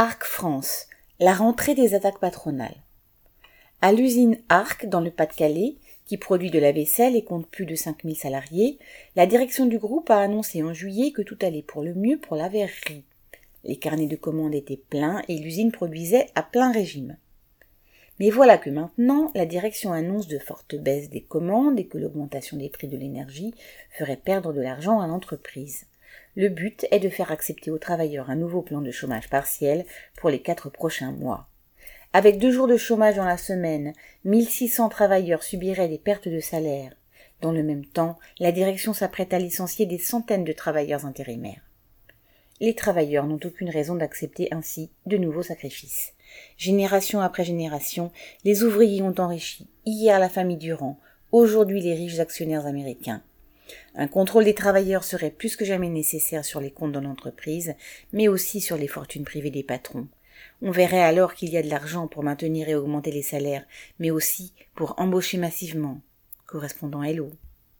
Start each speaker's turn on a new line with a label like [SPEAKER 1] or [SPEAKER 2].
[SPEAKER 1] Arc France, la rentrée des attaques patronales. À l'usine Arc, dans le Pas-de-Calais, qui produit de la vaisselle et compte plus de 5000 salariés, la direction du groupe a annoncé en juillet que tout allait pour le mieux pour la verrerie. Les carnets de commandes étaient pleins et l'usine produisait à plein régime. Mais voilà que maintenant, la direction annonce de fortes baisses des commandes et que l'augmentation des prix de l'énergie ferait perdre de l'argent à l'entreprise. Le but est de faire accepter aux travailleurs un nouveau plan de chômage partiel pour les quatre prochains mois. Avec deux jours de chômage dans la semaine, 1600 travailleurs subiraient des pertes de salaire. Dans le même temps, la direction s'apprête à licencier des centaines de travailleurs intérimaires. Les travailleurs n'ont aucune raison d'accepter ainsi de nouveaux sacrifices. Génération après génération, les ouvriers ont enrichi, hier la famille Durand, aujourd'hui les riches actionnaires américains. Un contrôle des travailleurs serait plus que jamais nécessaire sur les comptes de l'entreprise, mais aussi sur les fortunes privées des patrons. On verrait alors qu'il y a de l'argent pour maintenir et augmenter les salaires, mais aussi pour embaucher massivement. Correspondant Hello.